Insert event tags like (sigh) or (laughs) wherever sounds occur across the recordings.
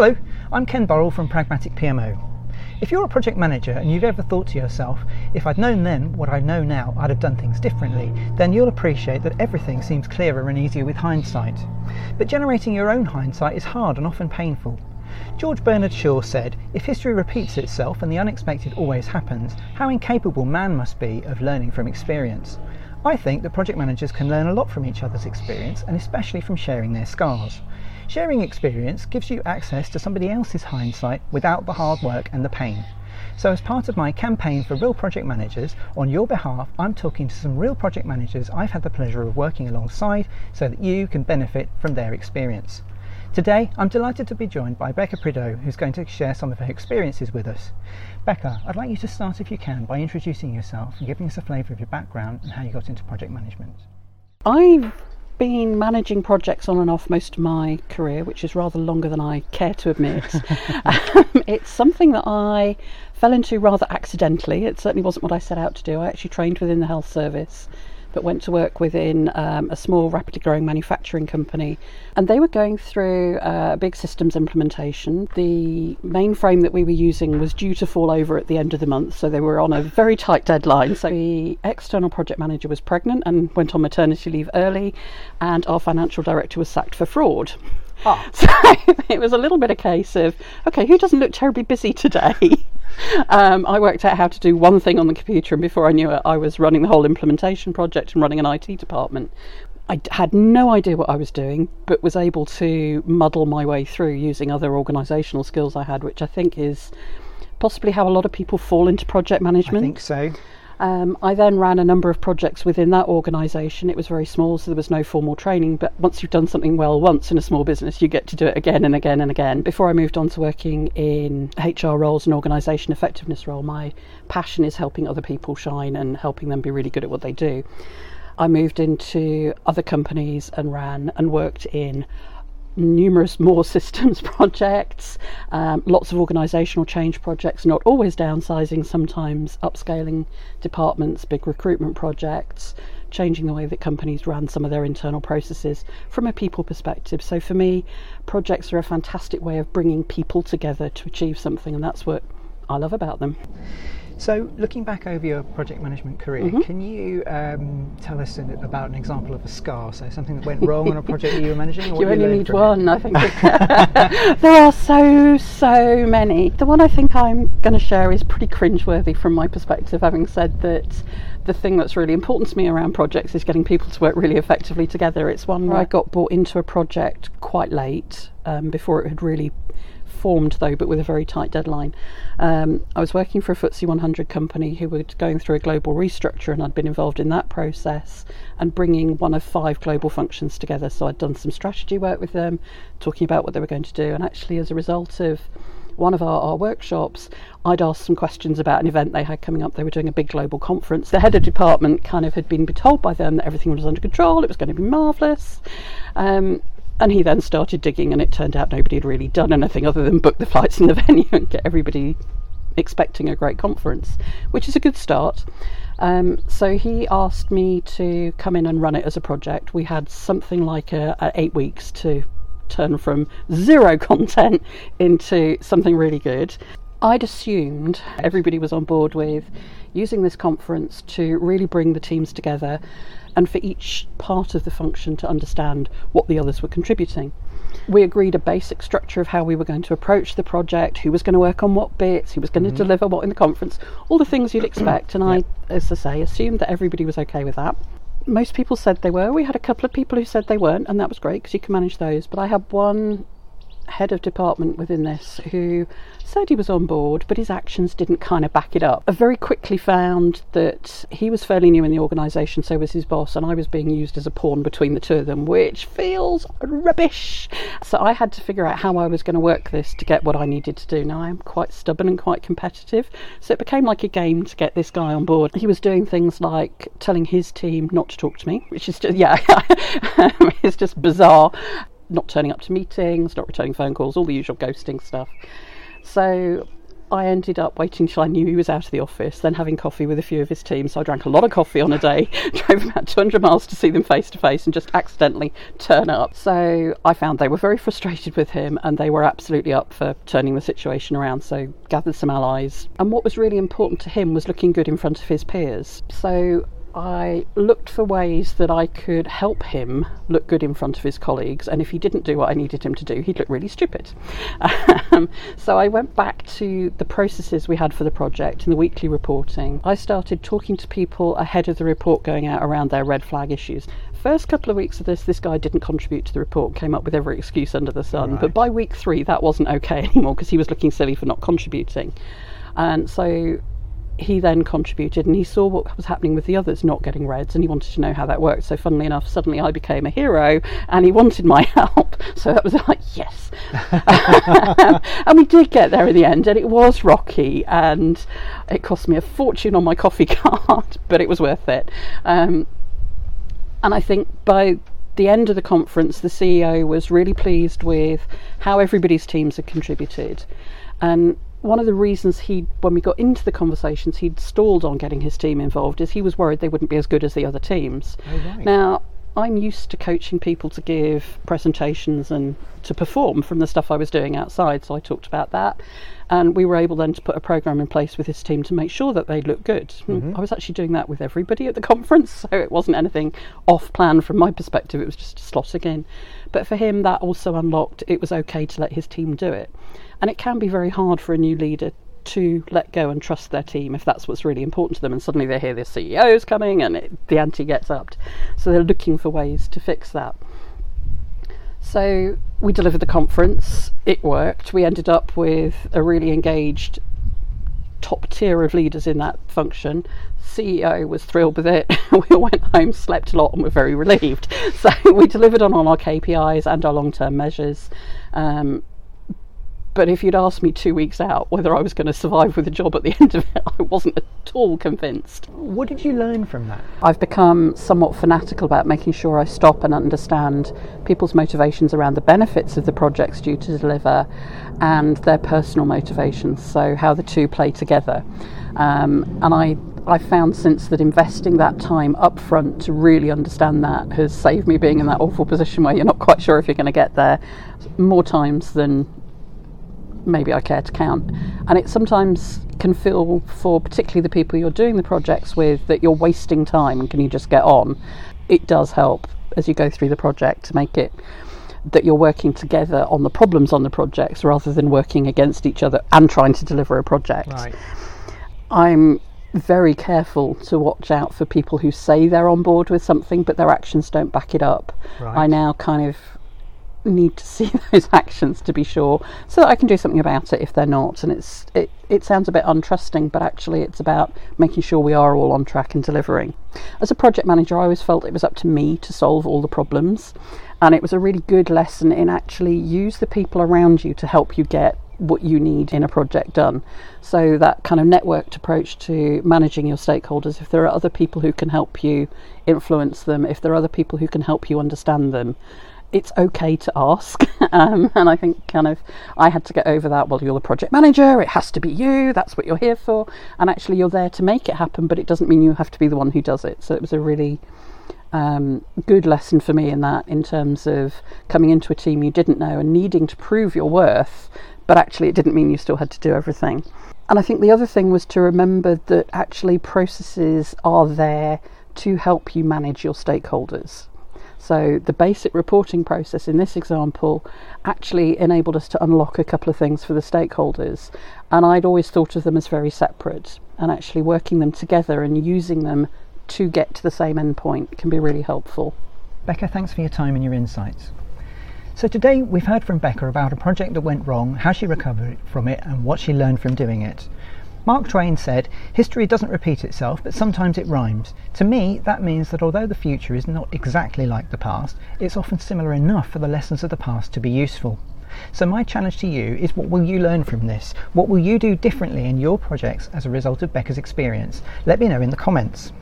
Hello, I'm Ken Burrell from Pragmatic PMO. If you're a project manager and you've ever thought to yourself, if I'd known then what I know now, I'd have done things differently, then you'll appreciate that everything seems clearer and easier with hindsight. But generating your own hindsight is hard and often painful. George Bernard Shaw said, If history repeats itself and the unexpected always happens, how incapable man must be of learning from experience. I think that project managers can learn a lot from each other's experience and especially from sharing their scars. Sharing experience gives you access to somebody else's hindsight without the hard work and the pain. So, as part of my campaign for real project managers, on your behalf, I'm talking to some real project managers I've had the pleasure of working alongside so that you can benefit from their experience. Today, I'm delighted to be joined by Becca Prideaux, who's going to share some of her experiences with us. Becca, I'd like you to start, if you can, by introducing yourself and giving us a flavour of your background and how you got into project management. I've been managing projects on and off most of my career, which is rather longer than I care to admit. (laughs) um, it's something that I fell into rather accidentally. It certainly wasn't what I set out to do. I actually trained within the health service but went to work within um, a small, rapidly growing manufacturing company. And they were going through a big systems implementation. The mainframe that we were using was due to fall over at the end of the month, so they were on a very tight deadline. So the external project manager was pregnant and went on maternity leave early, and our financial director was sacked for fraud. Oh. (laughs) So (laughs) it was a little bit a case of, okay, who doesn't look terribly busy today? (laughs) um, I worked out how to do one thing on the computer, and before I knew it, I was running the whole implementation project and running an IT department. I had no idea what I was doing, but was able to muddle my way through using other organisational skills I had, which I think is possibly how a lot of people fall into project management. I think so. Um, I then ran a number of projects within that organisation. It was very small, so there was no formal training. But once you've done something well once in a small business, you get to do it again and again and again. Before I moved on to working in HR roles and organisation effectiveness role, my passion is helping other people shine and helping them be really good at what they do. I moved into other companies and ran and worked in numerous more (laughs) systems projects, um, lots of organisational change projects, not always downsizing, sometimes upscaling departments, big recruitment projects, changing the way that companies run some of their internal processes from a people perspective. So for me, projects are a fantastic way of bringing people together to achieve something, and that's what I love about them. So, looking back over your project management career, mm-hmm. can you um, tell us in, about an example of a scar? So, something that went wrong on a project that you were managing? (laughs) you only you need one, it? I think. (laughs) (laughs) there are so, so many. The one I think I'm going to share is pretty cringeworthy from my perspective, having said that the thing that's really important to me around projects is getting people to work really effectively together. It's one where I got brought into a project quite late um, before it had really formed though, but with a very tight deadline. Um, I was working for a FTSE 100 company who were going through a global restructure, and I'd been involved in that process and bringing one of five global functions together. So I'd done some strategy work with them, talking about what they were going to do, and actually, as a result of one of our, our, workshops, I'd asked some questions about an event they had coming up. They were doing a big global conference. The head of department kind of had been told by them that everything was under control, it was going to be marvellous. Um, and he then started digging, and it turned out nobody had really done anything other than book the flights and the (laughs) venue and get everybody expecting a great conference, which is a good start. Um, so he asked me to come in and run it as a project. We had something like a, a eight weeks to turn from zero (laughs) content into something really good. I'd assumed everybody was on board with using this conference to really bring the teams together and for each part of the function to understand what the others were contributing. We agreed a basic structure of how we were going to approach the project, who was going to work on what bits, who was going mm-hmm. to deliver what in the conference, all the things you'd expect. And I, as I say, assumed that everybody was okay with that. Most people said they were. We had a couple of people who said they weren't, and that was great because you can manage those. But I had one head of department within this who said he was on board, but his actions didn't kind of back it up. I very quickly found that he was fairly new in the organisation, so was his boss, and I was being used as a pawn between the two of them, which feels rubbish. So I had to figure out how I was going to work this to get what I needed to do. Now I'm quite stubborn and quite competitive, so it became like a game to get this guy on board. He was doing things like telling his team not to talk to me, which is just, yeah, (laughs) it's just bizarre not turning up to meetings, not returning phone calls, all the usual ghosting stuff. So I ended up waiting till I knew he was out of the office, then having coffee with a few of his team. So I drank a lot of coffee on a day, (laughs) drove about 200 miles to see them face to face, and just accidentally turn up. So I found they were very frustrated with him and they were absolutely up for turning the situation around. So gathered some allies. And what was really important to him was looking good in front of his peers. So I looked for ways that I could help him look good in front of his colleagues, and if he didn't do what I needed him to do, he'd look really stupid. (laughs) Um, so I went back to the processes we had for the project and the weekly reporting. I started talking to people ahead of the report going out around their red flag issues. First couple of weeks of this, this guy didn't contribute to the report, came up with every excuse under the sun. Right. But by week three, that wasn't okay (laughs) anymore because he was looking silly for not contributing. And so he then contributed and he saw what was happening with the others not getting reds and he wanted to know how that worked. So, funnily enough, suddenly I became a hero and he wanted my (laughs) help. So that was like, yes. (laughs) and we did get there in the end and it was rocky and it cost me a fortune on my coffee (laughs) card, but it was worth it. Um, and I think by the end of the conference, the CEO was really pleased with how everybody's teams had contributed. And one of the reasons he, when we got into the conversations, he'd stalled on getting his team involved is he was worried they wouldn't be as good as the other teams. Oh, right. Now, I'm used to coaching people to give presentations and to perform from the stuff I was doing outside, so I talked about that. And we were able then to put a program in place with his team to make sure that they looked good. Mm-hmm. I was actually doing that with everybody at the (laughs) conference, so it wasn't anything off plan from my perspective, it was just slotting in. But for him, that also unlocked it was okay to let his team do it. And it can be very hard for a new leader to let go and trust their team if that's what's really important to them. And suddenly they hear the CEO's coming and it, the ante gets upped. So they're looking for ways to fix that. So we delivered the conference, it worked. We ended up with a really engaged top tier of leaders in that function. CEO was thrilled with it. (laughs) we all went home, slept a lot, and were very (laughs) relieved. So we delivered on all our KPIs and our long term measures. Um, but if you'd asked me two weeks out whether I was going to survive with a job at the (laughs) end of it, I wasn't at all convinced. What did you learn from that? I've become somewhat fanatical about making sure I stop and understand people's motivations around the benefits of the projects due to deliver and their personal motivations, so how the two play together. Um, and I, I found since that investing that time up front to really understand that has saved me being in that awful position where you're not quite sure if you're going to get there more times than maybe I care to count. And it sometimes can feel, for particularly the people you're doing the projects with, that you're wasting time and can you just get on? It does help as you go through the project to make it that you're working together on the problems on the projects rather than working against each other and trying to deliver a project. Right. I'm very careful to watch out for people who say they're on board with something but their actions don't back it up. Right. I now kind of need to see (laughs) those actions to be sure so that I can do something about it if they're not and it's it, it sounds a bit untrusting but actually it's about making sure we are all on track and delivering as a project manager I always felt it was up to me to solve all the problems and it was a really good lesson in actually use the people around you to help you get what you need in a project done. So, that kind of networked approach to managing your stakeholders, if there are other people who can help you influence them, if there are other people who can help you understand them, it's okay to ask. (laughs) um, and I think kind of I had to get over that. Well, you're the project manager, it has to be you, that's what you're here for. And actually, you're there to make it happen, but it doesn't mean you have to be the one who does it. So, it was a really um, good lesson for me in that, in terms of coming into a team you didn't know and needing to prove your worth, but actually it didn't mean you still had to do everything. And I think the other thing was to remember that actually processes are there to help you manage your stakeholders. So the basic reporting process in this example actually enabled us to unlock a couple of things for the stakeholders. And I'd always thought of them as very separate and actually working them together and using them to get to the same endpoint can be really helpful. Becca, thanks for your time and your insights. So today we've heard from Becca about a project that went wrong, how she recovered from it, and what she learned from doing it. Mark Twain said, History doesn't repeat itself, but sometimes it rhymes. To me, that means that although the future is not exactly like the past, it's often similar enough for the lessons of the past to be useful. So, my challenge to you is what will you learn from this? What will you do differently in your projects as a result of Becca's experience? Let me know in the comments.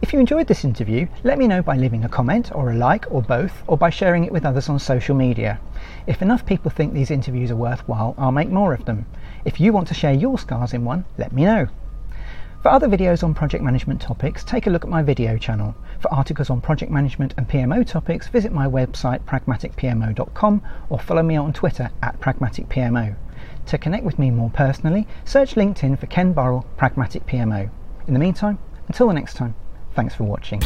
If you enjoyed this interview, let me know by leaving a comment or a like or both, or by sharing it with others on social media. If enough people think these interviews are worthwhile, I'll make more of them. If you want to share your scars in one, let me know. For other videos on project management topics, take a look at my video channel. For articles on project management and PMO topics, visit my website pragmaticpmo.com or follow me on Twitter at pragmaticpmo. To connect with me more personally, search LinkedIn for Ken Burrell, Pragmatic PMO. In the meantime, until the next time, thanks for watching.